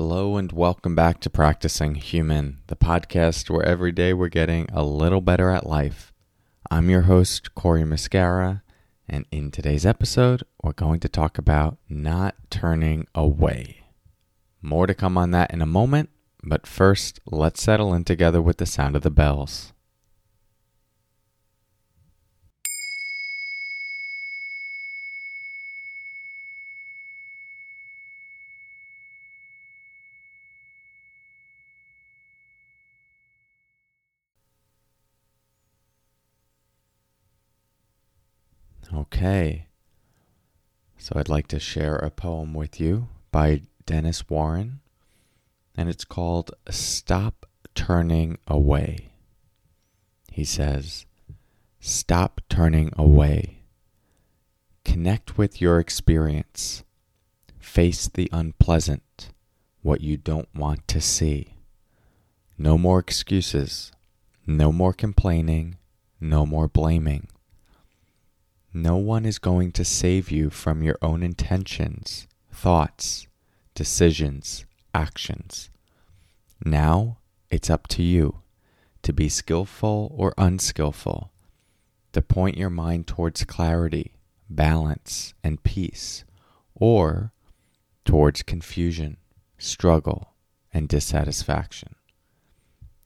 Hello and welcome back to Practicing Human, the podcast where every day we're getting a little better at life. I'm your host, Cory Muscara, and in today's episode, we're going to talk about not turning away. More to come on that in a moment, but first, let's settle in together with the sound of the bells. Okay. So I'd like to share a poem with you by Dennis Warren, and it's called Stop Turning Away. He says, Stop turning away. Connect with your experience. Face the unpleasant, what you don't want to see. No more excuses. No more complaining. No more blaming. No one is going to save you from your own intentions, thoughts, decisions, actions. Now it's up to you to be skillful or unskillful, to point your mind towards clarity, balance, and peace, or towards confusion, struggle, and dissatisfaction.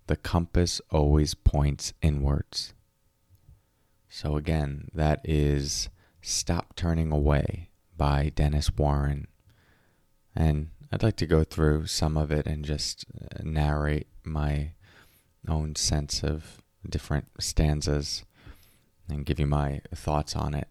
The compass always points inwards. So, again, that is Stop Turning Away by Dennis Warren. And I'd like to go through some of it and just uh, narrate my own sense of different stanzas and give you my thoughts on it.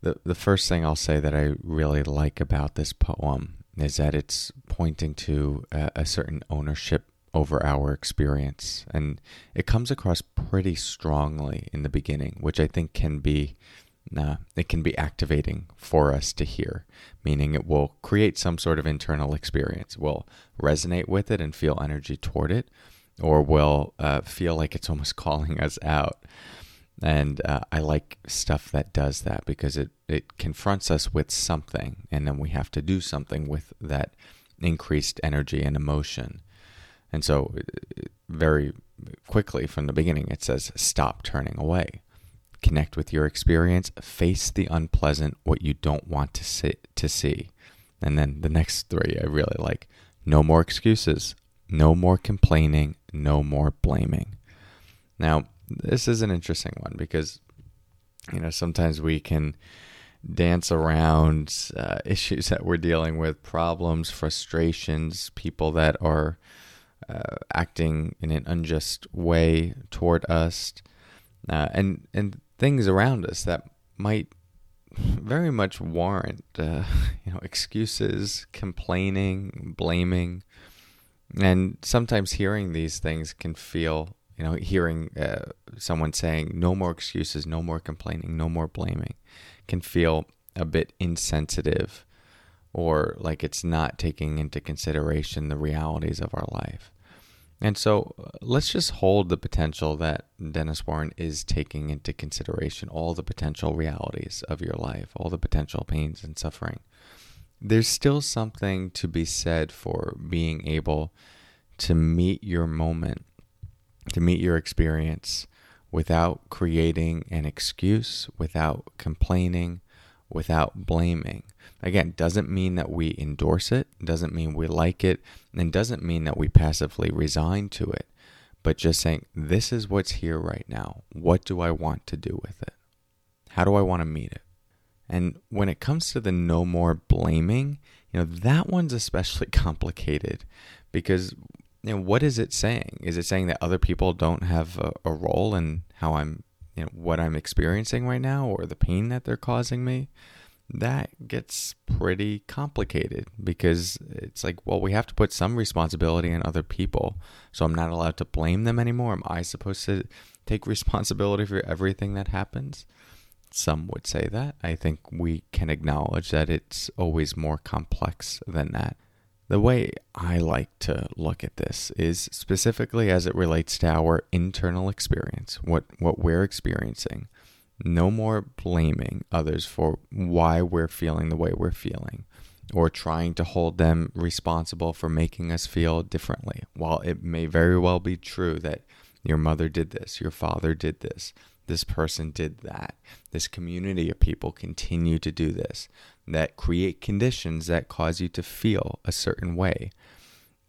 The, the first thing I'll say that I really like about this poem is that it's pointing to a, a certain ownership over our experience. And it comes across pretty strongly in the beginning, which I think can be. It can be activating for us to hear, meaning it will create some sort of internal experience. We'll resonate with it and feel energy toward it, or we'll uh, feel like it's almost calling us out. And uh, I like stuff that does that because it, it confronts us with something, and then we have to do something with that increased energy and emotion. And so, very quickly from the beginning, it says, stop turning away. Connect with your experience, face the unpleasant, what you don't want to see, to see. And then the next three I really like no more excuses, no more complaining, no more blaming. Now, this is an interesting one because, you know, sometimes we can dance around uh, issues that we're dealing with, problems, frustrations, people that are uh, acting in an unjust way toward us, uh, and and things around us that might very much warrant uh, you know excuses, complaining, blaming, and sometimes hearing these things can feel you know hearing uh, someone saying no more excuses, no more complaining, no more blaming, can feel a bit insensitive or like it's not taking into consideration the realities of our life. And so uh, let's just hold the potential that Dennis Warren is taking into consideration all the potential realities of your life, all the potential pains and suffering. There's still something to be said for being able to meet your moment, to meet your experience without creating an excuse, without complaining, without blaming. Again, doesn't mean that we endorse it, doesn't mean we like it, and doesn't mean that we passively resign to it, but just saying, this is what's here right now. What do I want to do with it? How do I want to meet it? And when it comes to the no more blaming, you know, that one's especially complicated because you know, what is it saying? Is it saying that other people don't have a, a role in how I'm you know what I'm experiencing right now or the pain that they're causing me, that gets pretty complicated because it's like, well, we have to put some responsibility on other people. So I'm not allowed to blame them anymore. Am I supposed to take responsibility for everything that happens? Some would say that. I think we can acknowledge that it's always more complex than that. The way I like to look at this is specifically as it relates to our internal experience, what, what we're experiencing. No more blaming others for why we're feeling the way we're feeling or trying to hold them responsible for making us feel differently. While it may very well be true that your mother did this, your father did this, this person did that, this community of people continue to do this, that create conditions that cause you to feel a certain way.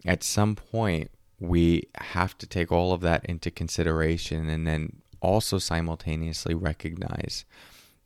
At some point, we have to take all of that into consideration and then also simultaneously recognize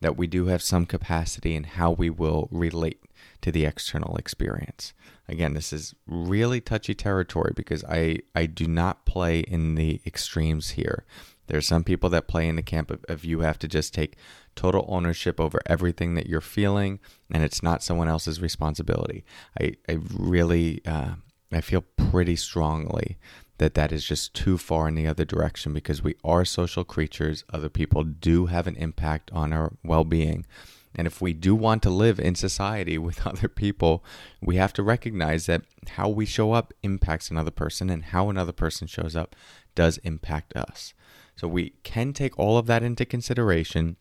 that we do have some capacity in how we will relate to the external experience. Again, this is really touchy territory because I, I do not play in the extremes here. There are some people that play in the camp of, of you have to just take total ownership over everything that you're feeling and it's not someone else's responsibility. I, I really, uh, I feel pretty strongly that that is just too far in the other direction because we are social creatures. Other people do have an impact on our well being. And if we do want to live in society with other people, we have to recognize that how we show up impacts another person and how another person shows up does impact us. So we can take all of that into consideration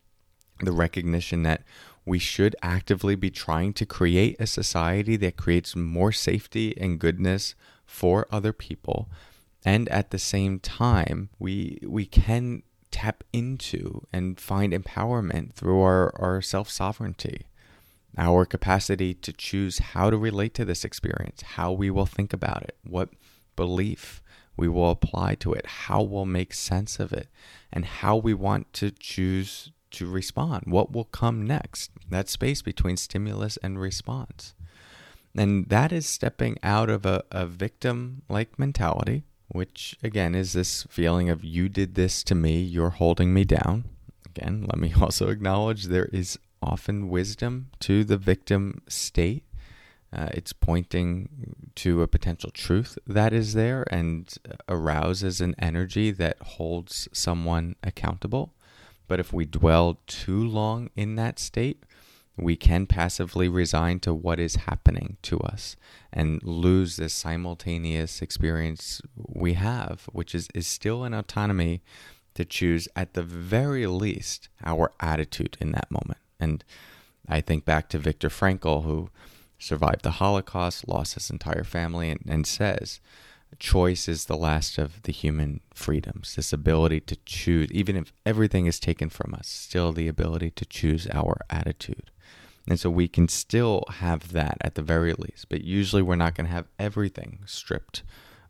the recognition that we should actively be trying to create a society that creates more safety and goodness for other people and at the same time we we can tap into and find empowerment through our, our self-sovereignty our capacity to choose how to relate to this experience how we will think about it what belief we will apply to it how we'll make sense of it and how we want to choose to respond what will come next that space between stimulus and response. And that is stepping out of a, a victim like mentality which again is this feeling of you did this to me, you're holding me down. Again, let me also acknowledge there is often wisdom to the victim state. Uh, it's pointing to a potential truth that is there and arouses an energy that holds someone accountable. But if we dwell too long in that state, we can passively resign to what is happening to us and lose this simultaneous experience we have, which is, is still an autonomy to choose, at the very least, our attitude in that moment. And I think back to Viktor Frankl, who survived the Holocaust, lost his entire family, and, and says, choice is the last of the human freedoms. This ability to choose, even if everything is taken from us, still the ability to choose our attitude. And so we can still have that at the very least, but usually we're not going to have everything stripped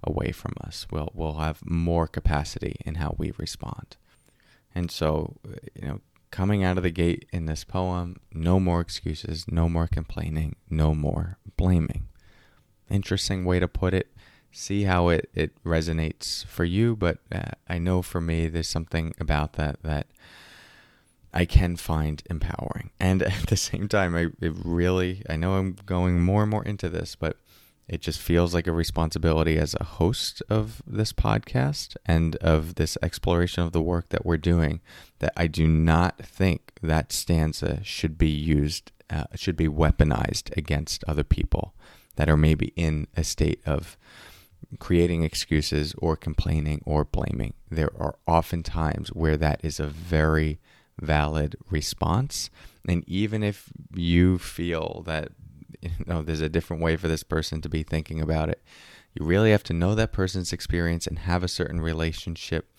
away from us. We'll, we'll have more capacity in how we respond. And so, you know, coming out of the gate in this poem, no more excuses, no more complaining, no more blaming. Interesting way to put it. See how it, it resonates for you, but uh, I know for me, there's something about that that I can find empowering. And at the same time, I it really, I know I'm going more and more into this, but it just feels like a responsibility as a host of this podcast and of this exploration of the work that we're doing that I do not think that stanza should be used, uh, should be weaponized against other people that are maybe in a state of creating excuses or complaining or blaming. There are often times where that is a very valid response. And even if you feel that you know there's a different way for this person to be thinking about it, you really have to know that person's experience and have a certain relationship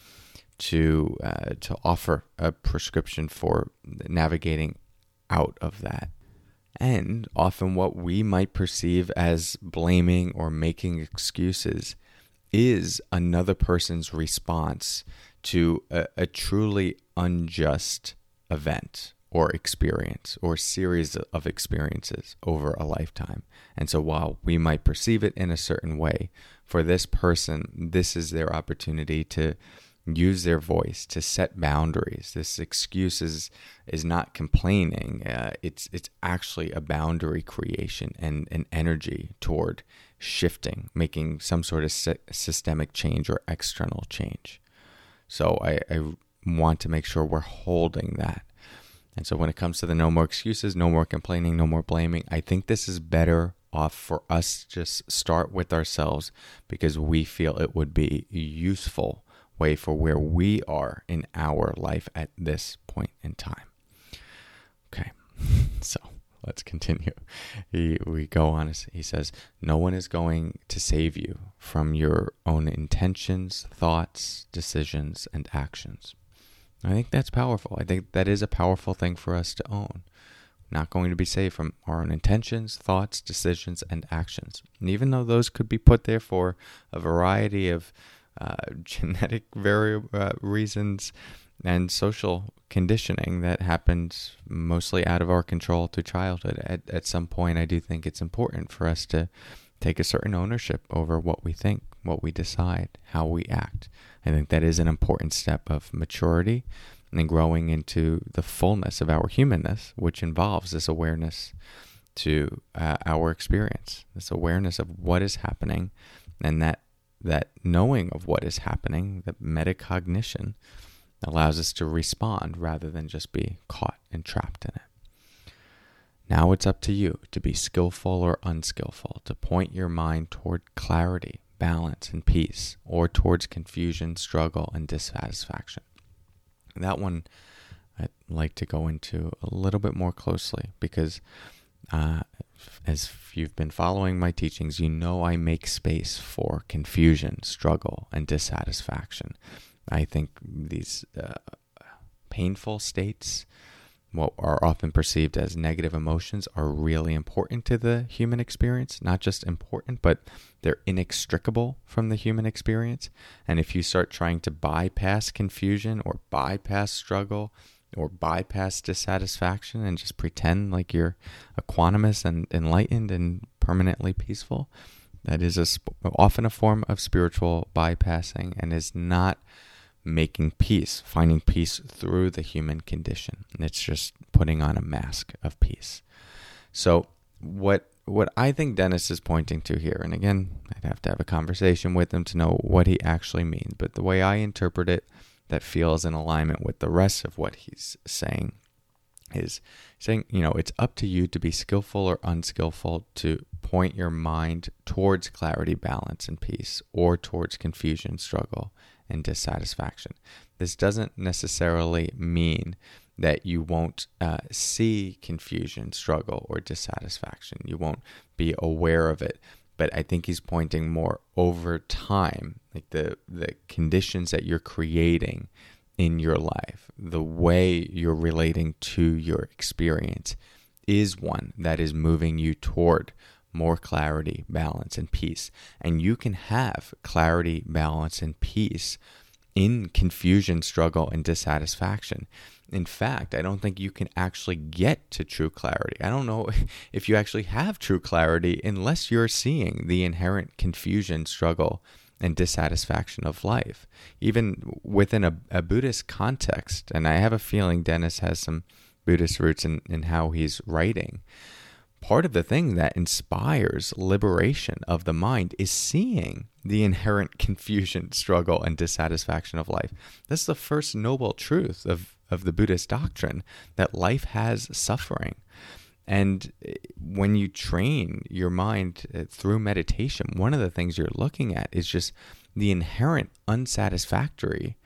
to uh, to offer a prescription for navigating out of that. And often, what we might perceive as blaming or making excuses is another person's response to a, a truly unjust event or experience or series of experiences over a lifetime. And so while we might perceive it in a certain way, for this person, this is their opportunity to use their voice to set boundaries. This excuse is, is not complaining. Uh, it's it's actually a boundary creation and an energy toward shifting, making some sort of systemic change or external change. So I, I want to make sure we're holding that. And so when it comes to the no more excuses, no more complaining, no more blaming, I think this is better off for us just start with ourselves because we feel it would be useful way for where we are in our life at this point in time. Okay. So let's continue. He, we go on. He says, No one is going to save you from your own intentions, thoughts, decisions, and actions. I think that's powerful. I think that is a powerful thing for us to own. Not going to be saved from our own intentions, thoughts, decisions, and actions. And even though those could be put there for a variety of uh, genetic vari- uh, reasons and social conditioning that happens mostly out of our control through childhood. At, at some point, I do think it's important for us to take a certain ownership over what we think, what we decide, how we act. I think that is an important step of maturity and growing into the fullness of our humanness, which involves this awareness to uh, our experience, this awareness of what is happening, and that that knowing of what is happening, that metacognition, allows us to respond rather than just be caught and trapped in it. Now it's up to you to be skillful or unskillful, to point your mind toward clarity, balance, and peace, or towards confusion, struggle, and dissatisfaction. That one I'd like to go into a little bit more closely because, uh, as you've been following my teachings, you know I make space for confusion, struggle, and dissatisfaction. I think these uh, painful states, what are often perceived as negative emotions, are really important to the human experience. Not just important, but they're inextricable from the human experience. And if you start trying to bypass confusion or bypass struggle, or bypass dissatisfaction and just pretend like you're equanimous and enlightened and permanently peaceful, that is a, often a form of spiritual bypassing and is not making peace, finding peace through the human condition. It's just putting on a mask of peace. So what what I think Dennis is pointing to here, and again, I'd have to have a conversation with him to know what he actually means, but the way I interpret it that feels in alignment with the rest of what he's saying is saying, you know, it's up to you to be skillful or unskillful to point your mind towards clarity, balance, and peace, or towards confusion, struggle, and dissatisfaction. This doesn't necessarily mean that you won't uh, see confusion, struggle, or dissatisfaction. You won't be aware of it. But I think he's pointing more over time, like the, the conditions that you're creating in your life, the way you're relating to your experience is one that is moving you toward more clarity, balance, and peace. And you can have clarity, balance, and peace in confusion, struggle, and dissatisfaction. In fact, I don't think you can actually get to true clarity. I don't know if you actually have true clarity unless you're seeing the inherent confusion, struggle, and dissatisfaction of life, even within a, a Buddhist context. And I have a feeling Dennis has some Buddhist roots in, in how he's writing part of the thing that inspires liberation of the mind is seeing the inherent confusion, struggle, and dissatisfaction of life. That's the first noble truth of, of the Buddhist doctrine that life has suffering. And eh, when you train your mind eh, through meditation, one of the things you're looking at is just the inherent unsatisfactory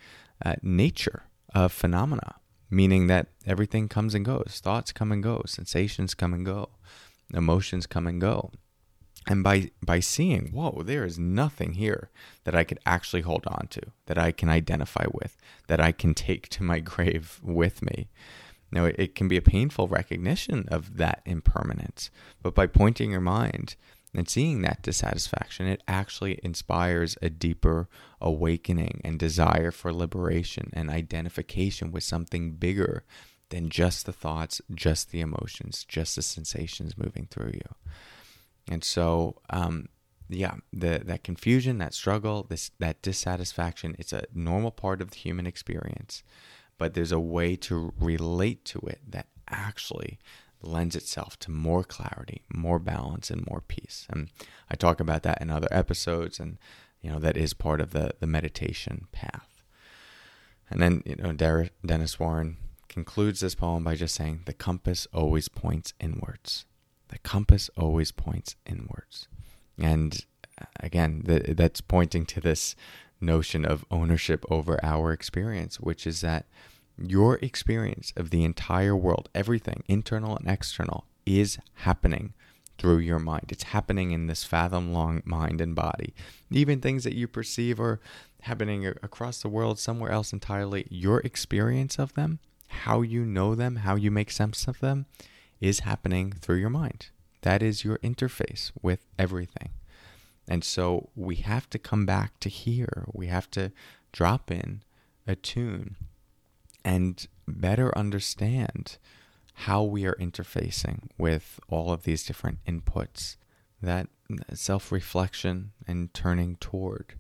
uh, nature of phenomena, meaning that everything comes and goes, thoughts come and go, sensations come and go emotions come and go. And by by seeing, whoa, there is nothing here that I could actually hold on to, that I can identify with, that I can take to my grave with me. Now, it, it can be a painful recognition of that impermanence, but by pointing your mind and seeing that dissatisfaction, it actually inspires a deeper awakening and desire for liberation and identification with something bigger than just the thoughts, just the emotions, just the sensations moving through you. And so, um, yeah, the that confusion, that struggle, this that dissatisfaction, it's a normal part of the human experience. But there's a way to relate to it that actually lends itself to more clarity, more balance, and more peace. And I talk about that in other episodes, and you know that is part of the the meditation path. And then you know Dennis Warren concludes this poem by just saying, The compass always points inwards. The compass always points inwards. And uh, again, that's pointing to this notion of ownership over our experience, which is that your experience of the entire world, everything, internal and external, is happening through your mind. It's happening in this fathom long mind and body. Even things that you perceive are happening across the world somewhere else entirely, your experience of them, how you know them, how you make sense of them, is happening through your mind. That is your interface with everything. And so we have to come back to here. We have to drop in, attune, and better understand how we are interfacing with all of these different inputs. That self reflection and turning toward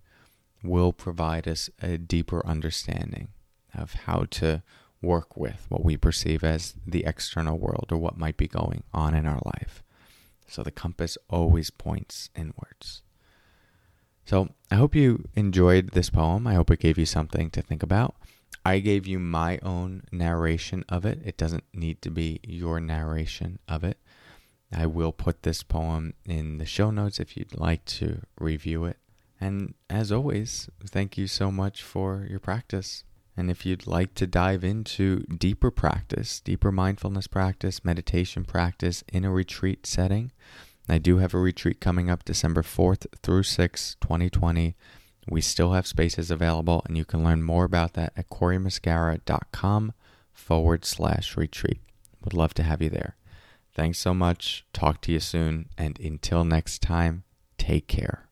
will provide us a deeper understanding of how to work with what we perceive as the external world or what might be going on in our life. So the compass always points inwards. So I hope you enjoyed this poem. I hope it gave you something to think about. I gave you my own narration of it. It doesn't need to be your narration of it. I will put this poem in the show notes if you'd like to review it. And as always, thank you so much for your practice. And if you'd like to dive into deeper practice, deeper mindfulness practice, meditation practice in a retreat setting, I do have a retreat coming up December 4th through 6th, 2020. We still have spaces available, and you can learn more about that at corymuscara.com forward slash retreat. Would love to have you there. Thanks so much. Talk to you soon. And until next time, take care.